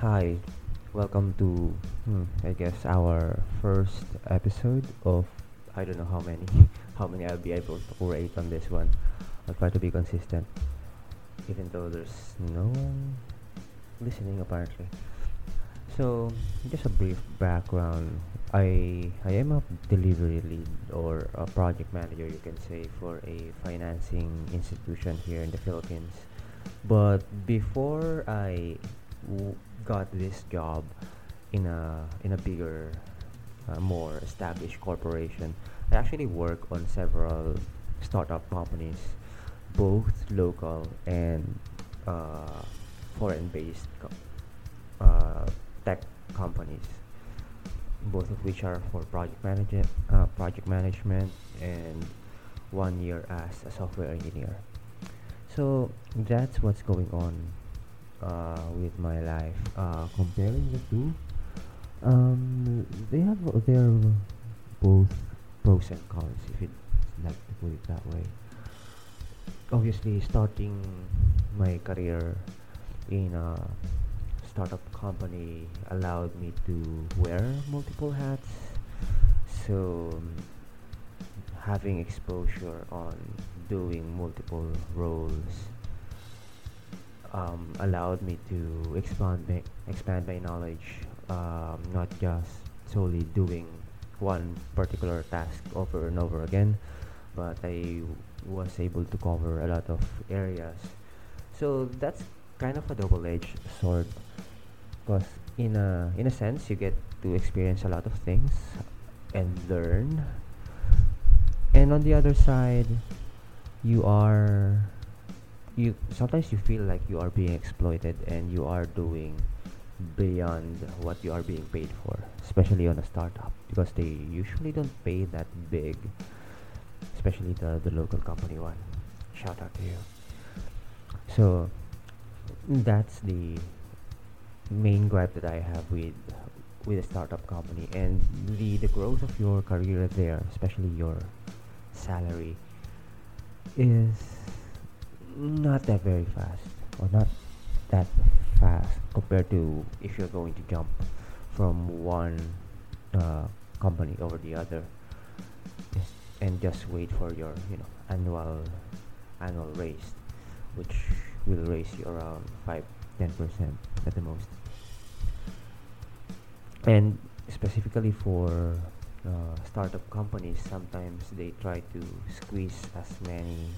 Hi, welcome to hmm, I guess our first episode of I don't know how many how many I'll be able to rate on this one. I'll try to be consistent, even though there's no one listening apparently. So, just a brief background. I I am a delivery lead or a project manager, you can say, for a financing institution here in the Philippines. But before I got this job in a in a bigger, uh, more established corporation, I actually work on several startup companies, both local and uh, foreign-based co- uh, tech companies, both of which are for project management, uh, project management, and one year as a software engineer. So that's what's going on uh, with my life. Uh, comparing the two, um, they have they're both pros and cons, if you'd like to put it that way. Obviously, starting my career in a startup company allowed me to wear multiple hats. So, having exposure on doing multiple roles um, allowed me to expand my, expand my knowledge, um, not just solely doing one particular task over and over again, but I was able to cover a lot of areas. So that's kind of a double-edged sword, because in a in a sense you get to experience a lot of things and learn, and on the other side, you are you sometimes you feel like you are being exploited and you are doing beyond what you are being paid for, especially on a startup because they usually don't pay that big, especially the, the local company one. Shout out to you. So that's the main gripe that I have with with a startup company and the the growth of your career there, especially your salary, is not that very fast or not that fast compared to if you're going to jump from one uh, company over the other and just wait for your you know annual annual raise which will raise you around 5 10 percent at the most. And specifically for uh, startup companies sometimes they try to squeeze as many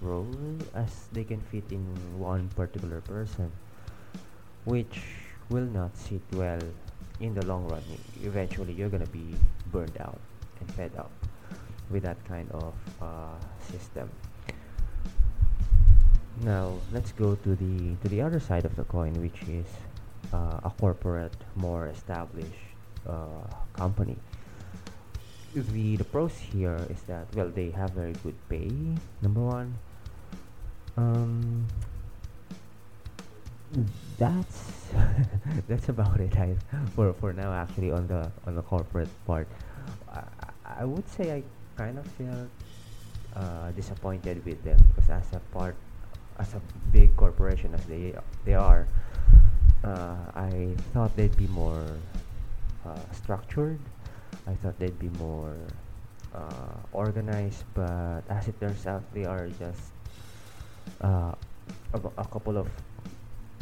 roles as they can fit in one particular person which will not sit well in the long run. Eventually you're gonna be burned out and fed up with that kind of uh, system. Now let's go to the to the other side of the coin which is uh, a corporate more established uh, company. The the pros here is that well they have very good pay number one um that's that's about it I, for for now actually on the on the corporate part. I, I would say I kind of feel uh, disappointed with them because as a part as a big corporation as they they are uh, I thought they'd be more uh, structured. I thought they'd be more uh, organized, but as it turns out, they are just uh, a, couple of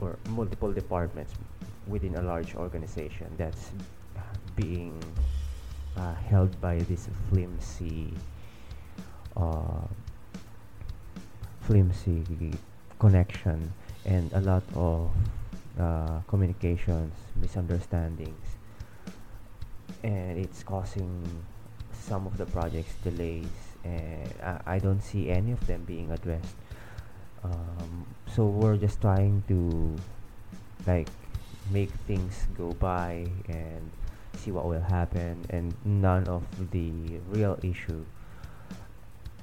or multiple departments within a large organization that's being uh, held by this flimsy, uh, flimsy connection and a lot of uh, communications, misunderstandings. And it's causing some of the projects delays and I, I don't see any of them being addressed um, so we're just trying to like make things go by and see what will happen and none of the real issue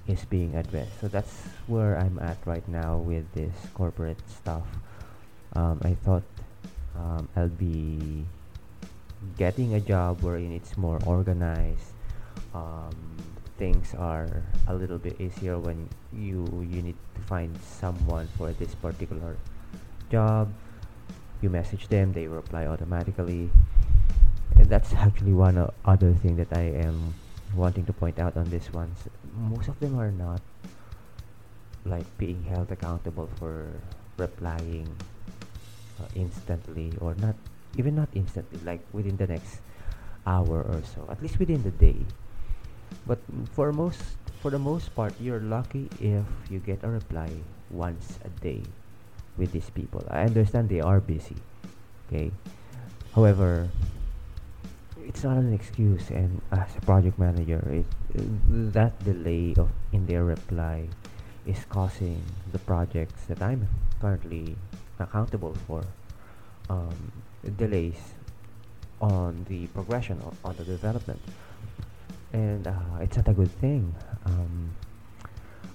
is being addressed. So that's where i'm at right now with this corporate stuff. Um, i thought um, i'll be getting a job wherein it's more organized um, things are a little bit easier when you you need to find someone for this particular job. You message them they reply automatically. And that's actually one o- other thing that i am wanting to point out on this one. Most of them are not like being held accountable for replying uh, instantly or not even not instantly like within the next hour or so at least within the day but for most for the most part you're lucky if you get a reply once a day with these people. I understand they are busy okay? However it's not an excuse and as a project manager it, that delay of in their reply is causing the projects that i'm currently accountable for um, delays on the progression o- on the development and uh, it's not a good thing um,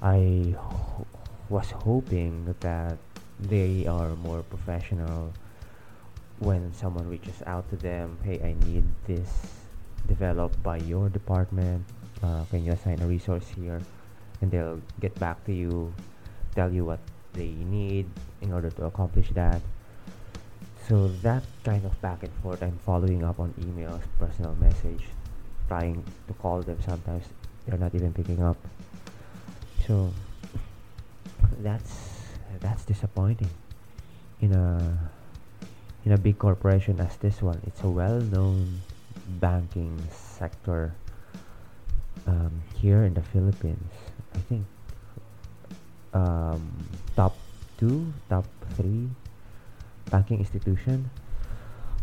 i ho- was hoping that they are more professional when someone reaches out to them, hey, I need this developed by your department. Uh, can you assign a resource here? And they'll get back to you, tell you what they need in order to accomplish that. So that kind of back and forth, I'm following up on emails, personal message, trying to call them. Sometimes they're not even picking up. So that's that's disappointing in a in a big corporation as this one. It's a well-known banking sector um, here in the Philippines. I think um, top two, top three banking institution.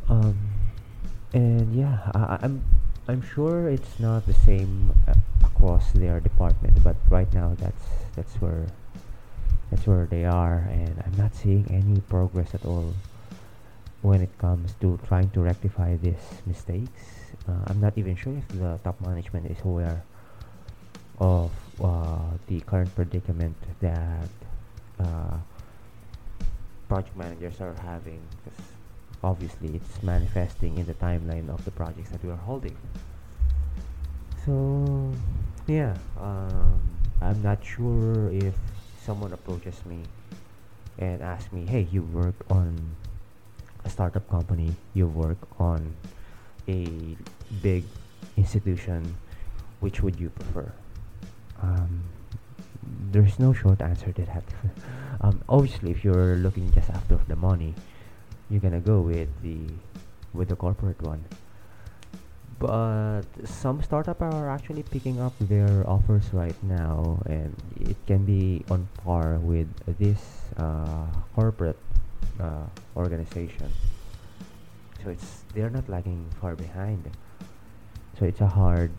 Um, and yeah, I, I'm I'm sure it's not the same uh, across their department, but right now that's that's where that's where they are, and I'm not seeing any progress at all when it comes to trying to rectify these mistakes. Uh, I'm not even sure if the top management is aware of uh, the current predicament that uh, project managers are having because obviously it's manifesting in the timeline of the projects that we are holding. So, yeah, um, I'm not sure if someone approaches me and asks me, hey, you work on a startup company, you work on a big institution, which would you prefer? Um, there's no short answer to that. um, obviously, if you're looking just after the money, you're gonna go with the with the corporate one. But some startup are actually picking up their offers right now, and it can be on par with this uh, corporate uh, organization. So it's they're not lagging far behind. So it's a hard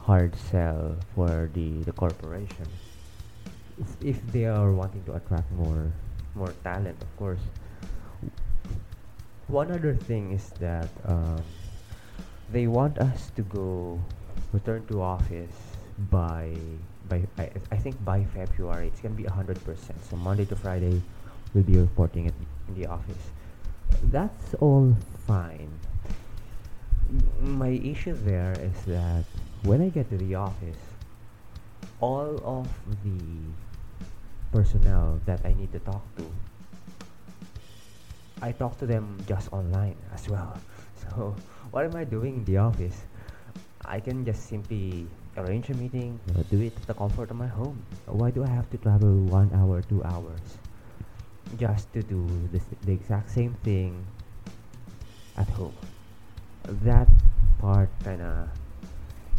hard sell for the the corporation if, if they are wanting to attract more more talent of course one other thing is that um, they want us to go return to office by by I, I think by February. It's gonna be hundred percent. So Monday to Friday we'll be reporting it in the office. That's all fine. My issue there is that when I get to the office all of the personnel that I need to talk to I talk to them just online as well. So what am I doing in the office? I can just simply arrange a meeting, do it at the comfort of my home. Why do I have to travel one hour, two hours just to do the exact same thing at home? That part kind of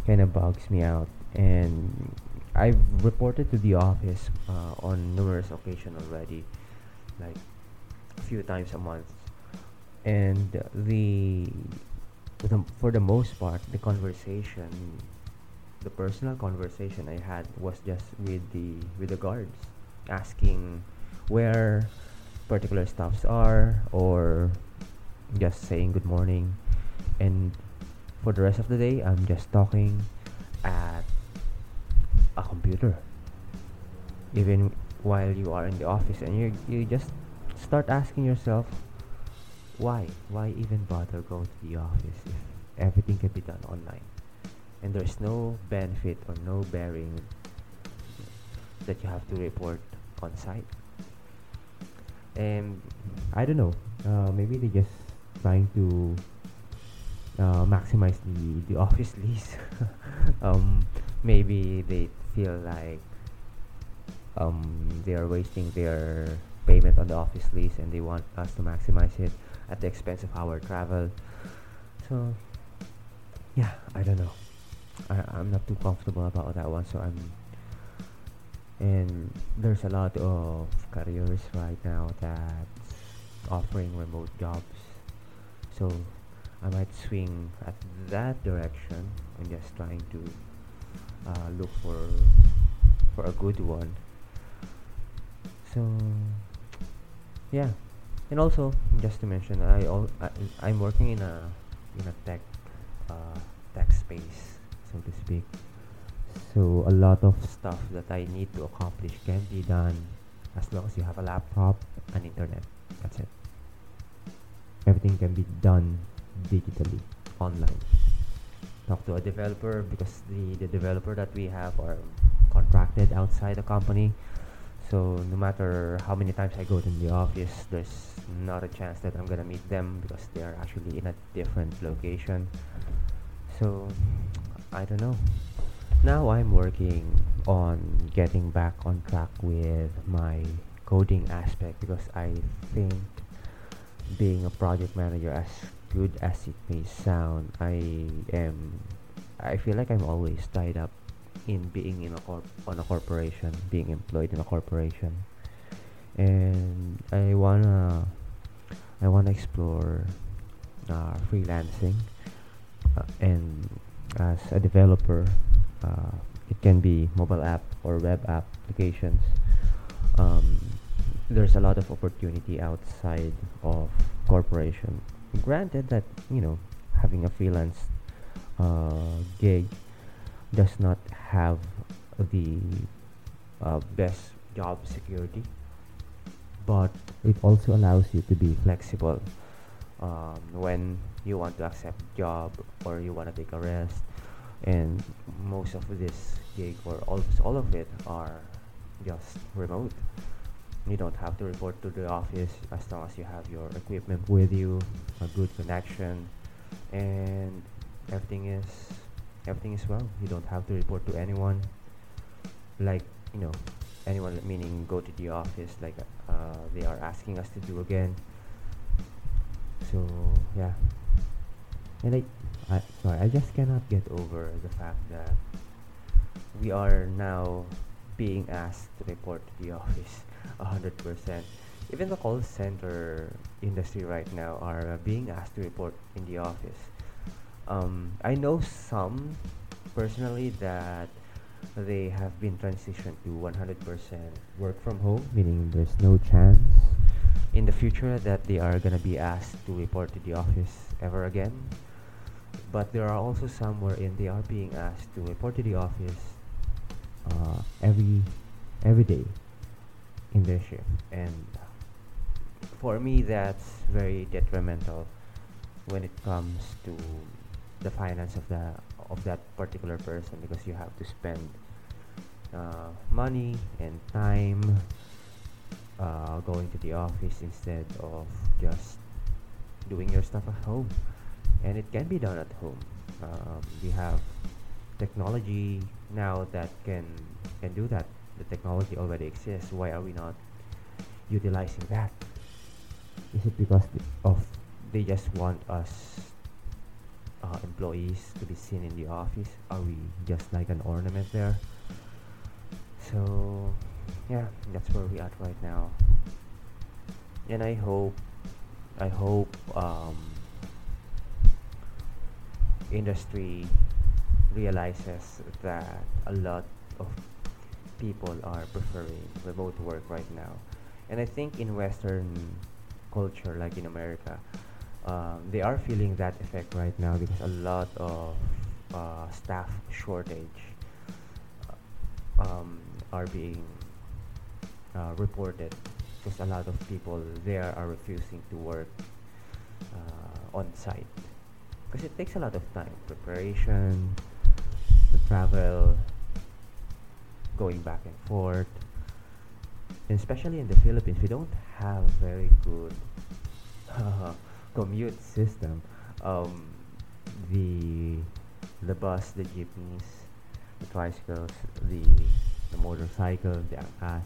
kind of bugs me out, and I've reported to the office uh, on numerous occasions already, like few times a month. And the, the for the most part the conversation the personal conversation i had was just with the with the guards asking where particular stuffs are or just saying good morning. And for the rest of the day i'm just talking at a computer. Even while you are in the office and you you just start asking yourself why why even bother going to the office if everything can be done online and there's no benefit or no bearing that you have to report on site and i don't know uh, maybe they're just trying to uh, maximize the the office lease. um, maybe they feel like um, they are wasting their payment on the office lease and they want us to maximize it at the expense of our travel. So yeah, I don't know. I, I'm not too comfortable about that one, so I'm and there's a lot of careers right now that's offering remote jobs so I might swing at that direction and just trying to uh, look for for a good one so yeah and also just to mention I, al- I I'm working in a in a tech uh, tech space so to speak so a lot of stuff that I need to accomplish can be done as long as you have a laptop and internet. That's it. Everything can be done digitally, online. Talk to a developer because the, the developer that we have are contracted outside the company. So no matter how many times I go to the office, there's not a chance that I'm gonna meet them because they are actually in a different location. So I don't know now I'm working on getting back on track with my coding aspect because I think being a project manager as good as it may sound I am I feel like I'm always tied up in being in a corp on a corporation being employed in a corporation. And I wanna I wanna explore uh, freelancing uh, and as a developer uh, it can be mobile app or web app applications. Um, there's a lot of opportunity outside of corporation. Granted that you know having a freelance uh, gig does not have the uh, best job security but it also allows you to be flexible um, when you want to accept job or you want to take a rest. And most of this gig or almost all of it are just remote. You don't have to report to the office as long as you have your equipment with you a good connection and everything is everything is well you don't have to report to anyone like you know anyone meaning go to the office like uh, they are asking us to do again so yeah and I I sorry, I just cannot get over the fact that we are now being asked to report to the office 100%. Even the call center industry right now are being asked to report in the office. Um, I know some personally that they have been transitioned to 100% work from home, meaning there's no chance in the future that they are going to be asked to report to the office ever again. But there are also some wherein they are being asked to report to the office uh, every every day in their shift. And for me that's very detrimental when it comes to the finance of the of that particular person because you have to spend uh, money and time uh, going to the office instead of just doing your stuff at home and it can be done at home. Um, we have technology now that can can do that. The technology already exists. Why are we not utilizing that? Is it because of they just want us uh, employees to be seen in the office? Are we just like an ornament there? So yeah, that's where we are right now. And I hope, I hope um, industry realizes that a lot of people are preferring remote work right now. And I think in Western culture, like in America, um, they are feeling that effect right now because a lot of uh, staff shortage uh, um, are being uh, reported. Because a lot of people there are refusing to work uh, on site. Because it takes a lot of time. Preparation the travel going back and forth. And especially in the philippines we don't have very good commute system. Um, the the bus, the jeepneys, the tricycles, the the motorcycle, the angkas.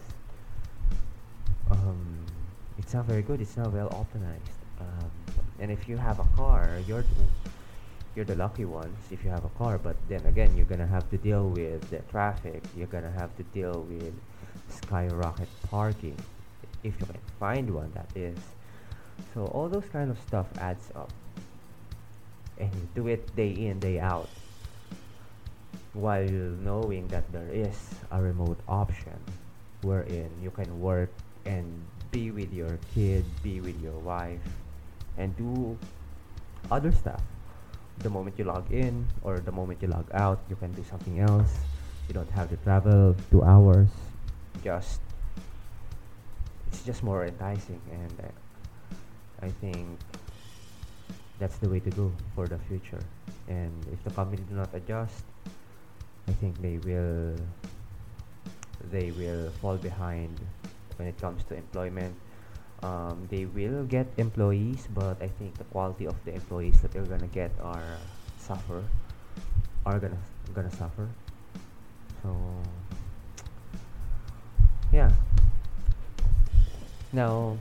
Um, it's not very good. It's not well optimized. Um, and if you have a car, you're you're the lucky ones if you have a car. But then again, you're gonna have to deal with the traffic. You're gonna have to deal with skyrocket parking if you can find one. That is. So all those kind of stuff adds up, and you do it day in day out while knowing that there is a remote option wherein you can work and be with your kid, be with your wife, and do other stuff. The moment you log in or the moment you log out, you can do something else. You don't have to travel two hours. Just it's just more enticing, and uh, I think that's the way to go for the future. And if the company do not adjust, I think they will they will fall behind when it comes to employment. Um, they will get employees, but I think the quality of the employees that they're gonna get are suffer, are gonna gonna suffer. So yeah. Now,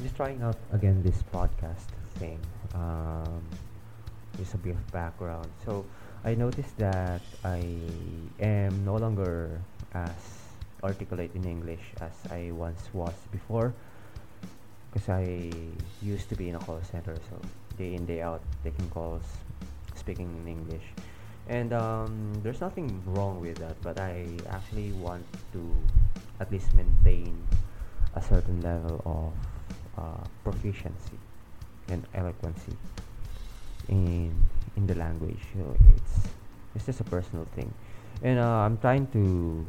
just trying out again this podcast thing. Um, just a bit of background. So I noticed that I am no longer as articulate in English as I once was before because I used to be in a call center so day in day out taking calls speaking in English and um, there's nothing wrong with that but I actually want to at least maintain a certain level of uh, proficiency and eloquency in in the language. You know, it's it's just a personal thing, and uh, I'm trying to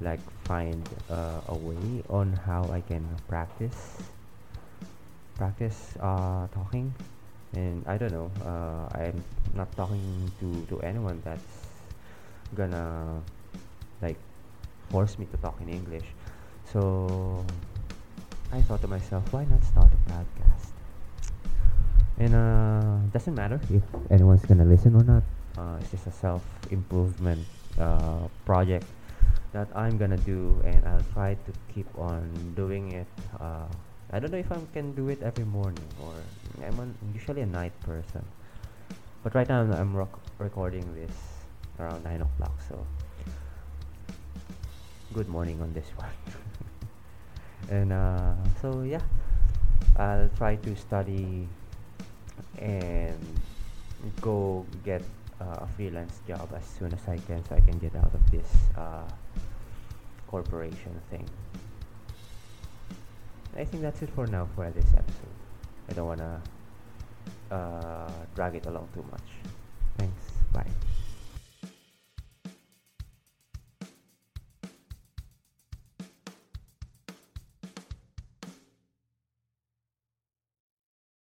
like find uh, a way on how I can practice practice uh, talking. And I don't know uh, I'm not talking to, to anyone that's gonna like force me to talk in English. So I thought to myself why not start a podcast? And uh, doesn't matter if anyone's gonna listen or not. Uh, it's just a self improvement uh, project that I'm gonna do and I'll try to keep on doing it uh, I don't know if I can do it every morning or I'm an, usually a night person. But right now I'm, I'm rec- recording this around 9 o'clock so good morning on this one and uh, so yeah I'll try to study and go get uh, a freelance job as soon as I can so I can get out of this uh, corporation thing. I think that's it for now for this episode. I don't want to uh, drag it along too much. Thanks. Bye.